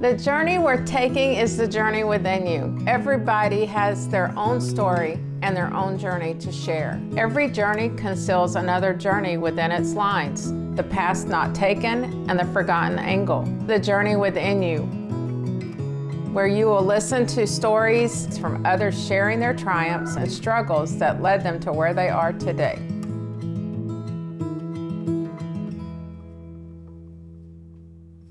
The journey we're taking is the journey within you. Everybody has their own story and their own journey to share. Every journey conceals another journey within its lines the past not taken and the forgotten angle. The journey within you, where you will listen to stories from others sharing their triumphs and struggles that led them to where they are today.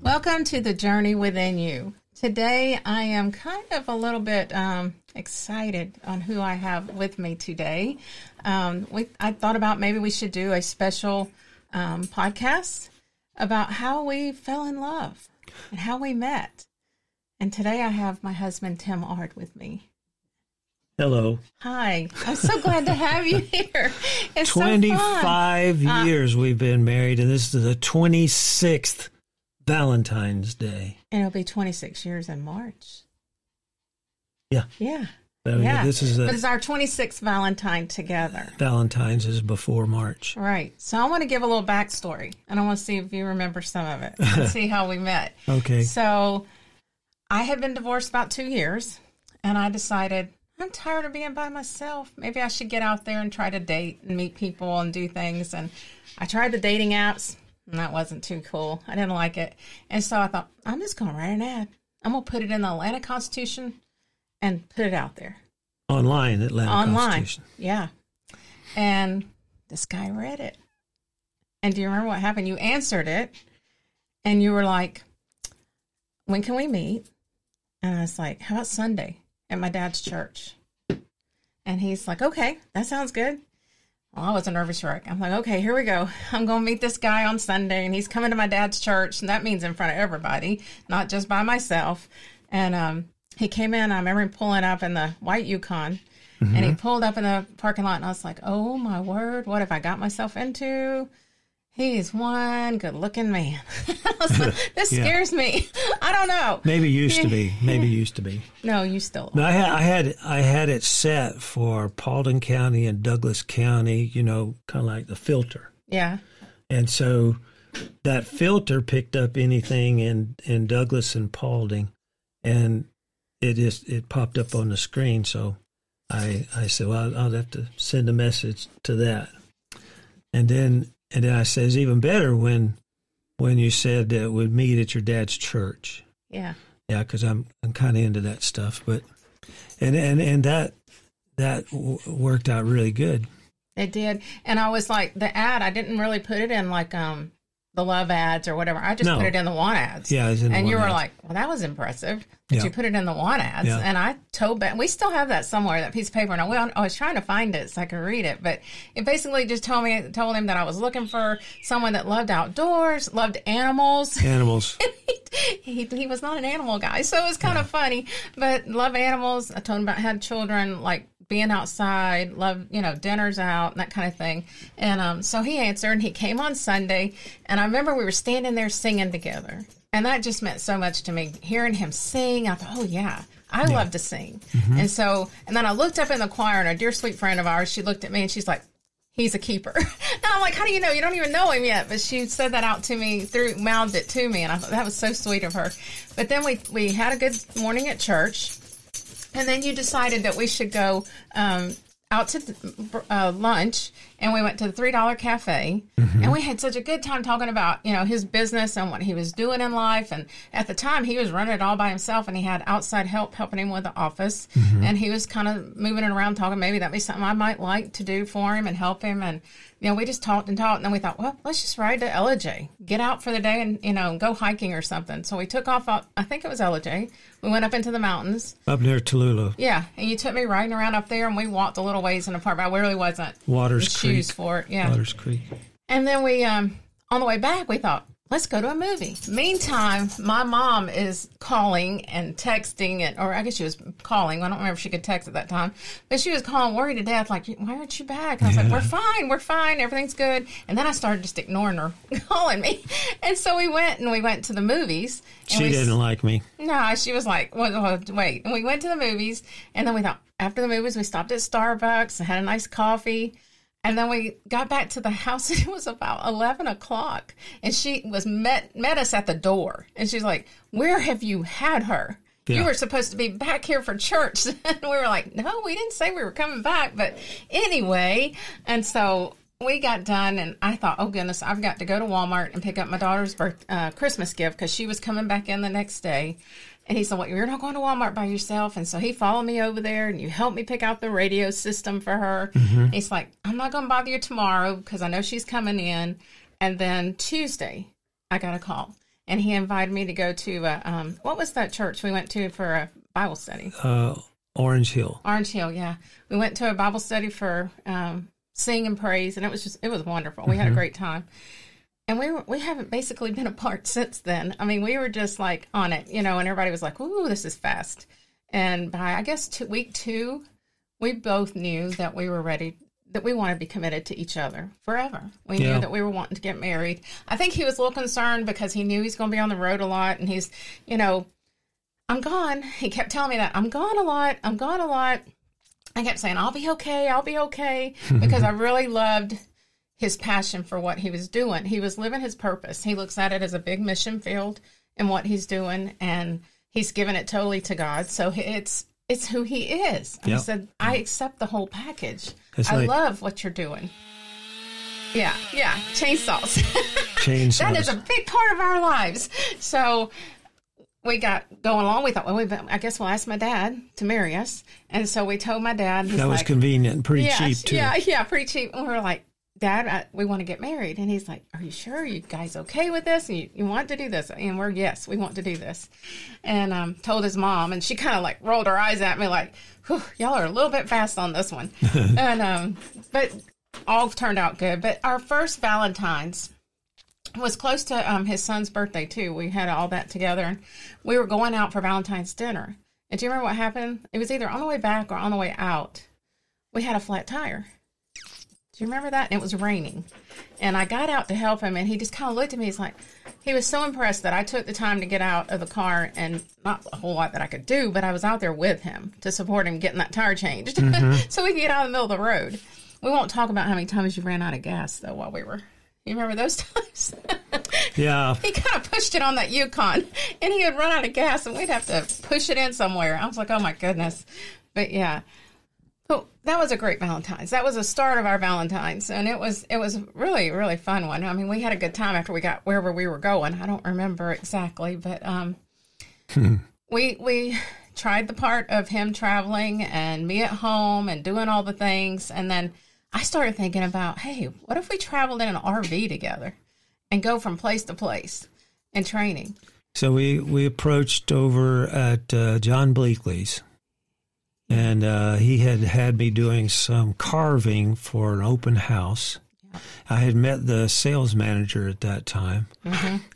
Welcome to the journey within you. Today, I am kind of a little bit um, excited on who I have with me today. Um, we, I thought about maybe we should do a special um, podcast about how we fell in love and how we met. And today, I have my husband Tim Ard with me. Hello. Hi. I'm so glad to have you here. It's 25 so years uh, we've been married, and this is the 26th Valentine's Day. And it'll be 26 years in March. Yeah. Yeah. So, yeah. This is a, but it's our 26th Valentine together. Valentine's is before March. Right. So I want to give a little backstory, and I want to see if you remember some of it and see how we met. Okay. So I had been divorced about two years, and I decided I'm tired of being by myself. Maybe I should get out there and try to date and meet people and do things. And I tried the dating apps and that wasn't too cool. I didn't like it. And so I thought, I'm just going to write an ad. I'm going to put it in the Atlanta Constitution and put it out there. Online, Atlanta Online. Constitution. Yeah. And this guy read it. And do you remember what happened? You answered it and you were like, when can we meet? And I was like, how about Sunday at my dad's church? And he's like, okay, that sounds good. Well, I was a nervous wreck. I'm like, okay, here we go. I'm going to meet this guy on Sunday, and he's coming to my dad's church, and that means in front of everybody, not just by myself. And um, he came in. I remember him pulling up in the white Yukon, mm-hmm. and he pulled up in the parking lot, and I was like, oh my word, what have I got myself into? He's one good looking man. this yeah. scares me. I don't know. Maybe used to be. Maybe used to be. No, you still. No, I had I had I had it set for Paulding County and Douglas County. You know, kind of like the filter. Yeah. And so that filter picked up anything in in Douglas and Paulding, and it just it popped up on the screen. So I I said, well, I'll have to send a message to that, and then and then I says, even better when when you said that we'd meet at your dad's church. Yeah. Yeah, because I'm I'm kind of into that stuff, but and and and that that w- worked out really good. It did, and I was like the ad. I didn't really put it in like um the love ads or whatever. I just no. put it in the want ads. Yeah, and you were ads. like, "Well, that was impressive that yeah. you put it in the want ads." Yeah. And I told Ben, we still have that somewhere, that piece of paper. And I, I was trying to find it so I could read it, but it basically just told me told him that I was looking for someone that loved outdoors, loved animals. Animals. he, he, he, was not an animal guy, so it was kind yeah. of funny. But love animals. I told him about had children, like being outside, love, you know, dinners out and that kind of thing. And um, so he answered and he came on Sunday. And I remember we were standing there singing together. And that just meant so much to me. Hearing him sing, I thought, oh, yeah, I yeah. love to sing. Mm-hmm. And so, and then I looked up in the choir and a dear sweet friend of ours, she looked at me and she's like, he's a keeper. and I'm like, how do you know? You don't even know him yet. But she said that out to me through, mouthed it to me. And I thought that was so sweet of her. But then we, we had a good morning at church and then you decided that we should go um, out to uh, lunch and we went to the three dollar cafe. Mm-hmm. and we had such a good time talking about you know his business and what he was doing in life. And at the time he was running it all by himself and he had outside help helping him with the office. Mm-hmm. and he was kind of moving it around talking maybe that'd be something i might like to do for him and help him. And you know we just talked and talked and then we thought well let's just ride to ellijay get out for the day and you know go hiking or something. So we took off i think it was ellijay we went up into the mountains up near Tallulah. Yeah, and you took me riding around up there, and we walked a little ways in the park. But I really wasn't. Waters Creek. Shoes for it. Yeah. Waters Creek. And then we, um, on the way back, we thought, let's go to a movie. Meantime, my mom is calling and texting, and or I guess she was calling. I don't remember if she could text at that time, but she was calling, worried to death, like, "Why aren't you back?" And I was yeah. like, "We're fine, we're fine, everything's good." And then I started just ignoring her, calling me, and so we went and we went to the movies. she we, didn't like me. No, she was like, well, "Wait," and we went to the movies, and then we thought after the movies we stopped at Starbucks and had a nice coffee And then we got back to the house it was about 11 o'clock. And she was met, met us at the door. And she's like, where have you had her? Yeah. You were supposed to be back here for church. and we were like, no, we didn't say we were coming back. But anyway, and so we got done and I thought, oh goodness, I've got to go to Walmart and pick up my daughter's birth, uh, Christmas gift because she was coming back in the next day. And he said, well, you're not going to Walmart by yourself. And so he followed me over there and you helped me pick out the radio system for her. He's like, I'm not going to bother you tomorrow because I know she's coming in. And then Tuesday, I got a call and he invited me to go to, uh, um, what was that church we went to for a Bible study? Uh, Orange Hill. Orange Hill, yeah. We went to a Bible study for um, sing and praise, and it was just it was wonderful. We had a great time, and we were, we haven't basically been apart since then. I mean, we were just like on it, you know, and everybody was like, "Ooh, this is fast." And by I guess two, week two, we both knew that we were ready. That we wanted to be committed to each other forever. We Yeah. knew that we were wanting to get married. I think he was a little concerned because he knew he's going to be on the road a lot, and he's, you know, I'm gone. He kept telling me that I'm gone a lot. I'm gone a lot. I kept saying, I'll be okay. I'll be okay. Because I really loved his passion for what he was doing. He was living his purpose. He looks at it as a big mission field in what he's doing, and he's given it totally to God. So it's it's who he is. I Yep. said, I accept the whole package. I love what you're doing. Yeah, yeah, chainsaws. Chainsaws. that is a big part of our lives. So we got going along. We thought, well, we've—I guess we'll ask my dad to marry us. And so we told my dad. That was like, convenient and pretty cheap too. Yeah, yeah, pretty cheap. And we were like, Dad, I, we want to get married. And he's like, Are you sure? you guys okay with this? And you, you want to do this? And we're, yes, we want to do this. And um, told his mom, and she kind of like rolled her eyes at me like, Y'all are a little bit fast on this one. and, um, but all turned out good. But our first Valentine's, was close to um, his son's birthday too. We had all that together, and we were going out for Valentine's dinner. And do you remember what happened? It was either on the way back or on the way out. We had a flat tire. Do you remember that? And it was raining, and I got out to help him, and he just kind of looked at me. He's like, he was so impressed that I took the time to get out of the car, and not a whole lot that I could do, but I was out there with him to support him getting that tire changed, mm-hmm. so we could get out of the middle of the road. We won't talk about how many times you ran out of gas though while we were. You remember those times? Yeah. he kind of pushed it on that Yukon, and he would run out of gas, and we'd have to push it in somewhere. I was like, oh my goodness, but yeah. That was a great Valentine's. That was the start of our Valentine's, and it was it was really really fun one. I mean, we had a good time after we got wherever we were going. I don't remember exactly, but um, we we tried the part of him traveling and me at home and doing all the things, and then I started thinking about, hey, what if we traveled in an RV together and go from place to place and training? So we we approached over at uh, John Bleakley's, and uh, he had had me doing some carving for an open house. I had met the sales manager at that time,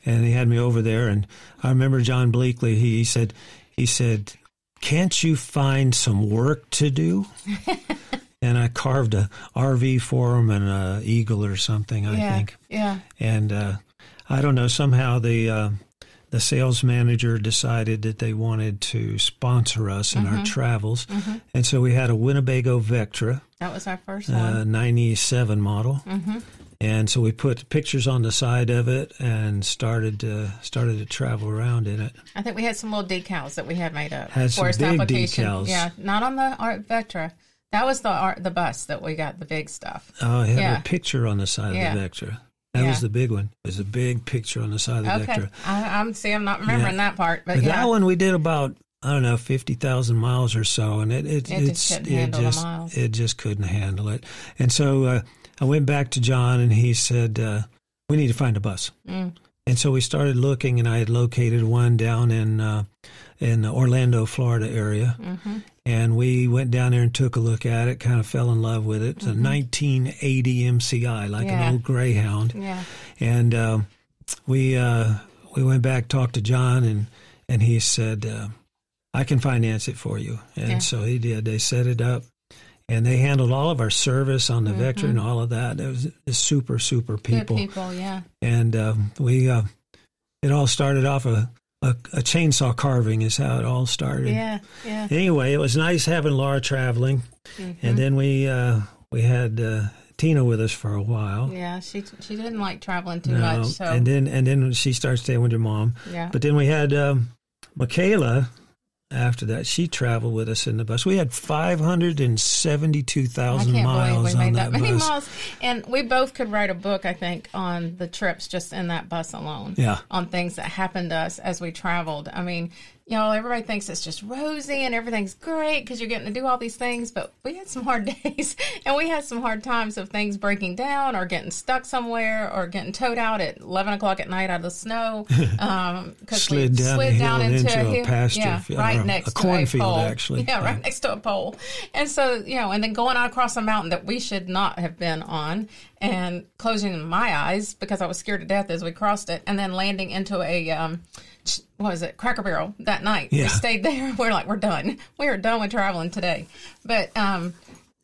and he had me over there. And I remember John Bleakley. He said, he said, "Can't you find some work to do?" and I carved a RV for him and a eagle or something. I yeah, think yeah, and uh, I don't know. Somehow the uh, the sales manager decided that they wanted to sponsor us in our mm-hmm. travels, mm-hmm. and so we had a Winnebago Vectra, that was our first uh, one. uh, '97 model, mm-hmm. and so we put pictures on the side of it and started to, started to travel around in it. I think we had some little decals that we had made up Had some big application. decals. Yeah, not on the Art Vectra. That was the art, the bus that we got the big stuff. Oh, it had Yeah. a picture on the side Yeah. of the Vectra. That Yeah. was the big one. There's a big picture on the side of the Okay, Vectra. I, I'm see. I'm not remembering that part, but But yeah, that one we did about I don't know fifty thousand miles or so, and it it, It just it handle just it just couldn't handle it. And so uh, I went back to John, and he said uh, we need to find a bus. Mm. And so we started looking, and I had located one down in uh, in the Orlando, Florida area. Mm-hmm. And we went down there and took a look at it. Kind of fell in love with it. It's a 1980 MCI, like Mm-hmm. Yeah. an old Greyhound yeah, and uh, we uh, we went back talked to John and and he said uh, I can finance it for you and Yeah. so he did they set it up and they handled all of our service on the Vectra and all of that it was super super people, good people. Yeah, and um, we uh, it all started off a, a a chainsaw carving is how it all started yeah, yeah. anyway it was nice having Laura traveling Mm-hmm. and then we uh, we had uh, Tina with us for a while. Yeah, she she didn't like traveling too No, much. So and then and then she started staying with your mom. yeah, But then we had um, Michaela. After that, she traveled with us in the bus. We had five hundred and seventy-two I thousand can't believe miles we on made that, that many bus. miles. And we both could write a book, I think, on the trips just in that bus alone. Yeah. On things that happened to us as we traveled. I mean, you know, everybody thinks it's just rosy and everything's great because you're getting to do all these things, but we had some hard days and we had some hard times of things breaking down or getting stuck somewhere or getting towed out at 11 o'clock at night out of the snow. Um, cause Slid we down slid down into, into a hill. pasture Yeah, right next a to cornfield, pole. actually. Yeah, right Yeah. next to a pole. And so, you know, and then going out across a mountain that we should not have been on and closing my eyes because I was scared to death as we crossed it and then landing into a, um, what was it, Cracker Barrel that night. We Yeah. stayed there. We're like, we're done. We are done with traveling today. But, um,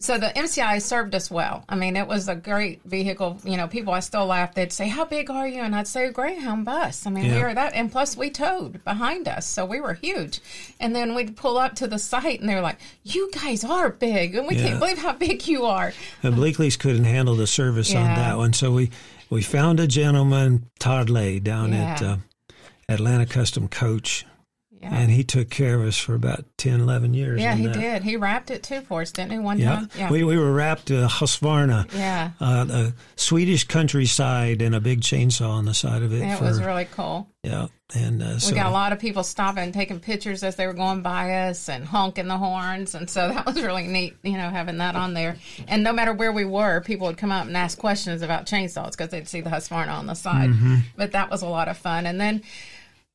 so the MCI served us well. I mean, it was a great vehicle. You know, people I still laugh. They'd say, "How big are you?" And I'd say, "Greyhound bus." I mean, we were that, and plus we towed behind us, so we were huge. And then we'd pull up to the site, and they're like, "You guys are big, and we Yeah. can't believe how big you are." And Bleakley's couldn't handle the service on that one, so we we found a gentleman, Todd Lay, down at uh, Atlanta Custom Coach, Yeah, and he took care of us for about 10, 11 years. yeah, he that. did. He wrapped it too for us, didn't he? One Yeah. time, yeah, we we were wrapped uh, Husqvarna, yeah. uh, a Swedish countryside, and a big chainsaw on the side of it. It for, was really cool. yeah, and uh, so We got a lot of people stopping and taking pictures as they were going by us and honking the horns. And so that was really neat, you know, having that on there. And no matter where we were, people would come up and ask questions about chainsaws because they'd see the Husqvarna on the side. But that was a lot of fun. And then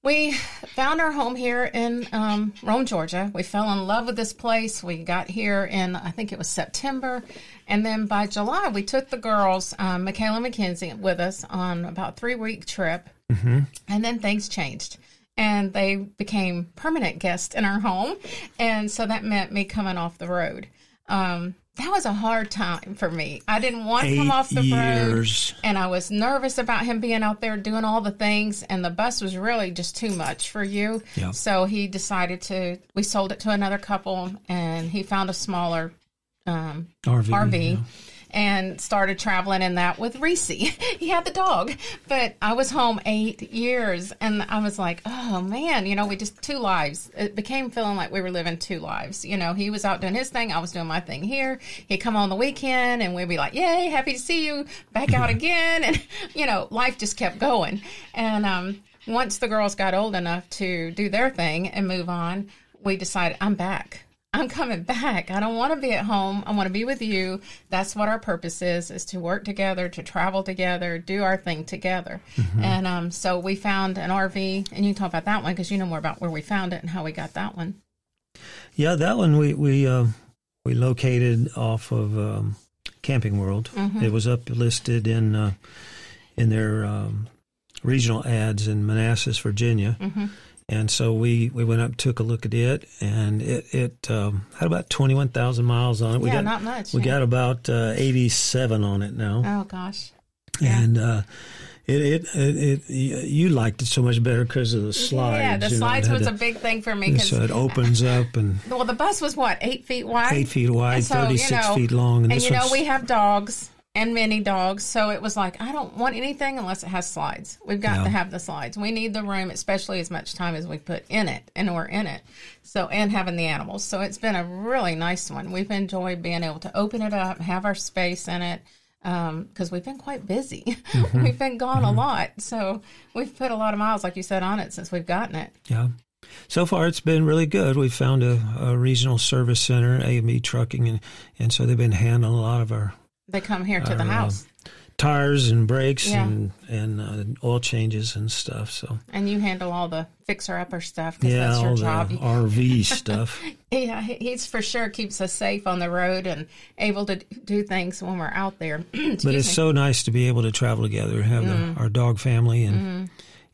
we found our home here in um, Rome, Georgia. We fell in love with this place. We got here in, I think it was September. And then by July, we took the girls, um, Michaela McKenzie, with us on about three week trip. And then things changed. And they became permanent guests in our home. And so that meant me coming off the road. Um, that was a hard time for me. I didn't want to come off the road and I was nervous about him being out there doing all the things, and the bus was really just too much for you. Yeah. So he decided to. We sold it to another couple, and he found a smaller um, RV. RV. yeah. And started traveling in that with Reese. he had the dog, but I was home eight years, and I was like, "Oh man, you know, we just two lives." It became feeling like we were living two lives. You know, he was out doing his thing, I was doing my thing here. He'd come on the weekend, and we'd be like, "Yay, happy to see you!" Back out again, and you know, life just kept going. And um, once the girls got old enough to do their thing and move on, we decided, "I'm back." I'm coming back. I don't want to be at home. I want to be with you. That's what our purpose is, is to work together, to travel together, do our thing together. And um, so we found an RV, and you can talk about that one because you know more about where we found it and how we got that one. Yeah, that one we we uh, we located off of um, Camping World. Mm-hmm. It was up listed in uh, in their um, regional ads in Manassas, Virginia. Mm-hmm. And so we, we went up, took a look at it, and it, it um, had about twenty one thousand miles on it. We yeah, got not much. we yeah. got about uh, eighty seven on it now, Oh, gosh. yeah. and uh, it, it, it it you liked it so much better because of the slides. yeah, the you know, slides had was the- a big thing for me so it opens up and well, the bus was what eight feet wide, eight feet wide, so, you thirty six know, feet long, and, and you know we have dogs and many dogs so it was like i don't want anything unless it has slides. We've got to have the slides. We need the room especially as much time as we put in it and we're in it. So and having the animals. So it's been a really nice one. We've enjoyed being able to open it up have our space in it because we've been quite busy. Mm-hmm. we've been gone a lot. So we've put a lot of miles like you said on it since we've gotten it. Yeah. So far, it's been really good. We found a, a regional service center, A&B Trucking, and, and so they've been handling a lot of our they come here to the Our, uh, house tires and brakes Yeah. and and uh, oil changes and stuff. So and you handle all the fixer upper stuff because yeah, that's your all job the RV stuff. Yeah, he's for sure keeps us safe on the road and able to do things when we're out there. But it's me. so nice to be able to travel together, have Mm. the, our dog family, and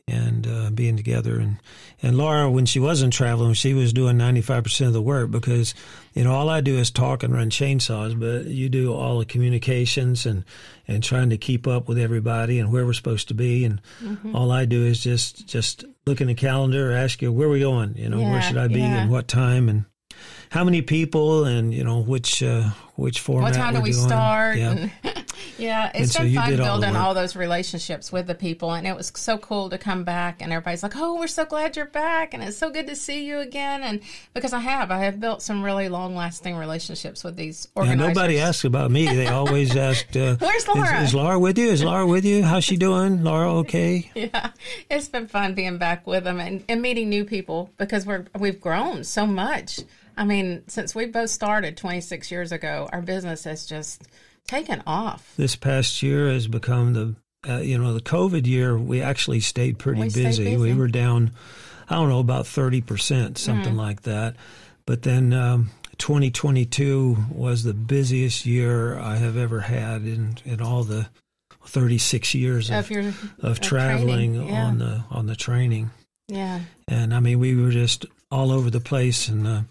and uh, being together. And and Laura, when she wasn't traveling, she was doing ninety five percent of the work because you know all I do is talk and run chainsaws, but you do all the communications and and trying to keep up with everybody and where we're supposed to be. And Mm-hmm. all I do is just just look in the calendar, ask you where are we going, you know, where should I be yeah. and what time and. How many people and you know which uh, which format what time do we doing. start? Yeah. And, Yeah, And it's so been you fun did all building all those relationships with the people, and it was so cool to come back, and everybody's like, "Oh, we're so glad you're back, and it's so good to see you again." And because I have, I have built some really long-lasting relationships with these organizers. nobody asks about me. They always asked, uh, Where's Laura? Is, is Laura with you? Is Laura with you? How's she doing? Laura, okay? Yeah, it's been fun being back with them and, and meeting new people because we're we've grown so much. I mean, since we both started 26 years ago, our business has just taken off. This past year has become the, uh, you know, the COVID year. We actually stayed pretty We stayed busy. busy. We were down, I don't know, about thirty percent, something Mm-hmm. like that. But then um, 2022 was the busiest year I have ever had in in all the 36 years Of of, your of training, traveling yeah. on the on the training. yeah, and I mean we were just all over the place and uh,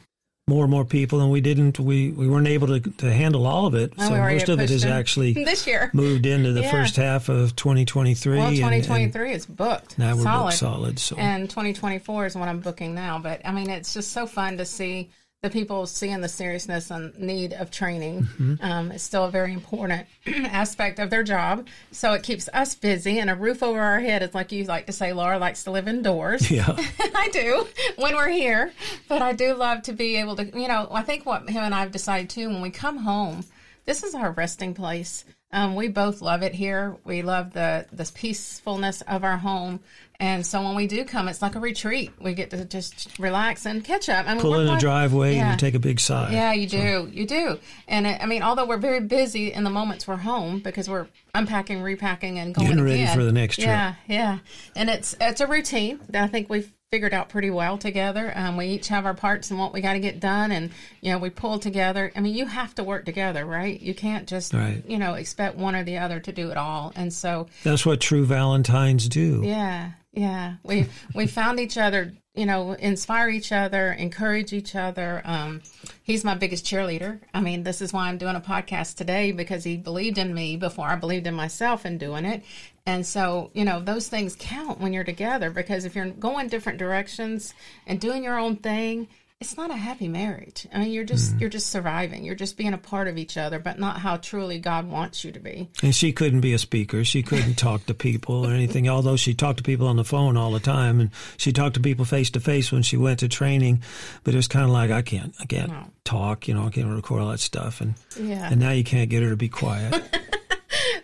more and more people and we didn't we, we weren't able to, to handle all of it Oh, so most of it has actually this year. moved into the Yeah. first half of 2023 Well, and- 2023 is booked. and now we're solid. booked solid so And 2024 is what I'm booking now. But I mean, it's just so fun to see the people seeing the seriousness and need of training. Mm-hmm. Um, it's still a very important aspect of their job. So it keeps us busy and a roof over our head. It's like you like to say, Laura likes to live indoors. yeah I do when we're here, but I do love to be able to, you know, I think what him and I have decided too, when we come home, this is our resting place. Um, we both love it here. We love the the peacefulness of our home, and so when we do come, it's like a retreat. We get to just relax and catch up. I mean, pull in the driveway Yeah. and you take a big sigh Yeah, you do. You do. And it, I mean, although we're very busy in the moments we're home because we're unpacking, repacking, and going Getting ready again. for the next trip. Yeah, yeah. And it's it's a routine that I think we've figured out pretty well together. Um, we each have our parts and what we got to get done, and you know we pull together. I mean, you have to work together, right? You can't just Right. you know expect one or the other to do it all. And so that's what true valentines do yeah, yeah. We we found each other, you know, inspire each other, encourage each other. Um, he's my biggest cheerleader. I mean, this is why I'm doing a podcast today because he believed in me before I believed in myself in doing it. And so, you know, those things count when you're together because if you're going different directions and doing your own thing, it's not a happy marriage. I mean, you're just mm-hmm. you're just surviving. You're just being a part of each other, but not how truly God wants you to be. and she couldn't be a speaker she couldn't talk to people or anything although she talked to people on the phone all the time and she talked to people face to face when she went to training but it was kind of like i can't i can't No. talk you know i can't record all that stuff and Yeah. and now you can't get her to be quiet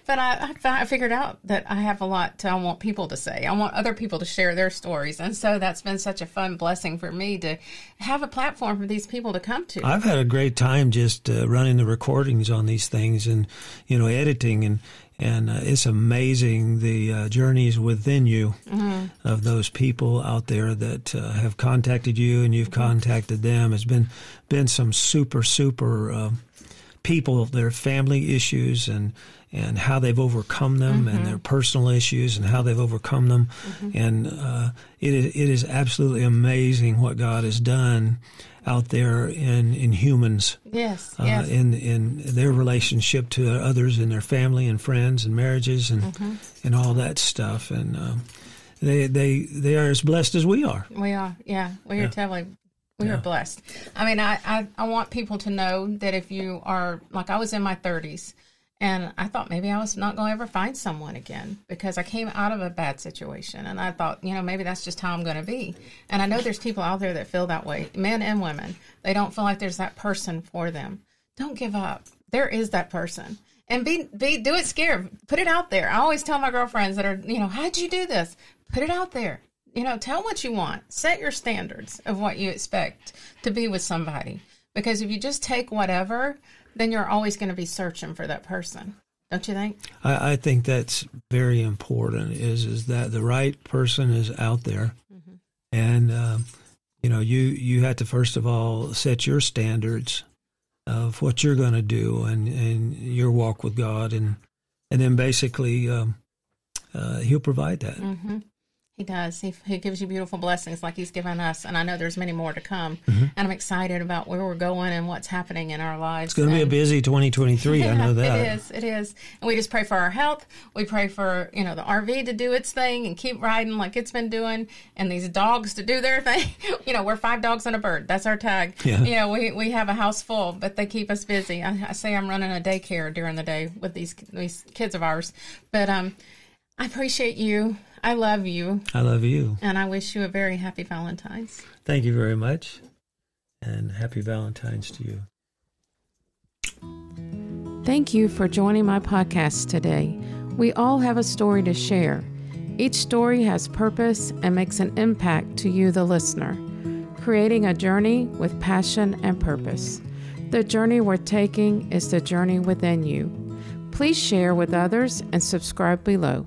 But I, I, I figured out that I have a lot to, I want people to say. I want other people to share their stories. And so that's been such a fun blessing for me to have a platform for these people to come to. I've had a great time just uh, running the recordings on these things and you know editing and and uh, it's amazing the uh, journeys within you of those people out there that uh, have contacted you and you've contacted them. It's been been some super super uh, people, their family issues and and how they've overcome them and their personal issues and how they've overcome them. And uh, it, is, it is absolutely amazing what God has done out there in, in humans, yes, uh, yes. in, in their relationship to others and their family and friends and marriages and, and all that stuff. And um, they, they, they are as blessed as we are. We are, yeah. We are totally, we are blessed. I mean, I, I, I want people to know that if you are, like I was in my 30s, and I thought maybe I was not going to ever find someone again because I came out of a bad situation. And I thought, you know, maybe that's just how I'm going to be. And I know there's people out there that feel that way, men and women. They don't feel like there's that person for them. Don't give up. There is that person. And be, be, do it scared. Put it out there. I always tell my girlfriends that are, you know, how'd you do this? Put it out there. You know, tell what you want. Set your standards of what you expect to be with somebody. Because if you just take whatever, then you're always going to be searching for that person. Don't you think? I, I think that's very important. Is is that the right person is out there, and um, you know you you have to first of all set your standards of what you're going to do and and your walk with God, and and then basically um, uh, He'll provide that. Mm-hmm. He does. He, he gives you beautiful blessings like he's given us. And I know there's many more to come. Mm-hmm. And I'm excited about where we're going and what's happening in our lives. It's going to be a busy 2023. I know that. It is. It is. And we just pray for our health. We pray for, you know, the RV to do its thing and keep riding like it's been doing and these dogs to do their thing. you know, we're five dogs and a bird. That's our tag. Yeah. You know, we, we have a house full, but they keep us busy. I, I say I'm running a daycare during the day with these these kids of ours. But um I appreciate you. I love you. I love you. And I wish you a very happy Valentine's. Thank you very much. And happy Valentine's to you. Thank you for joining my podcast today. We all have a story to share. Each story has purpose and makes an impact to you, the listener, creating a journey with passion and purpose. The journey we're taking is the journey within you. Please share with others and subscribe below.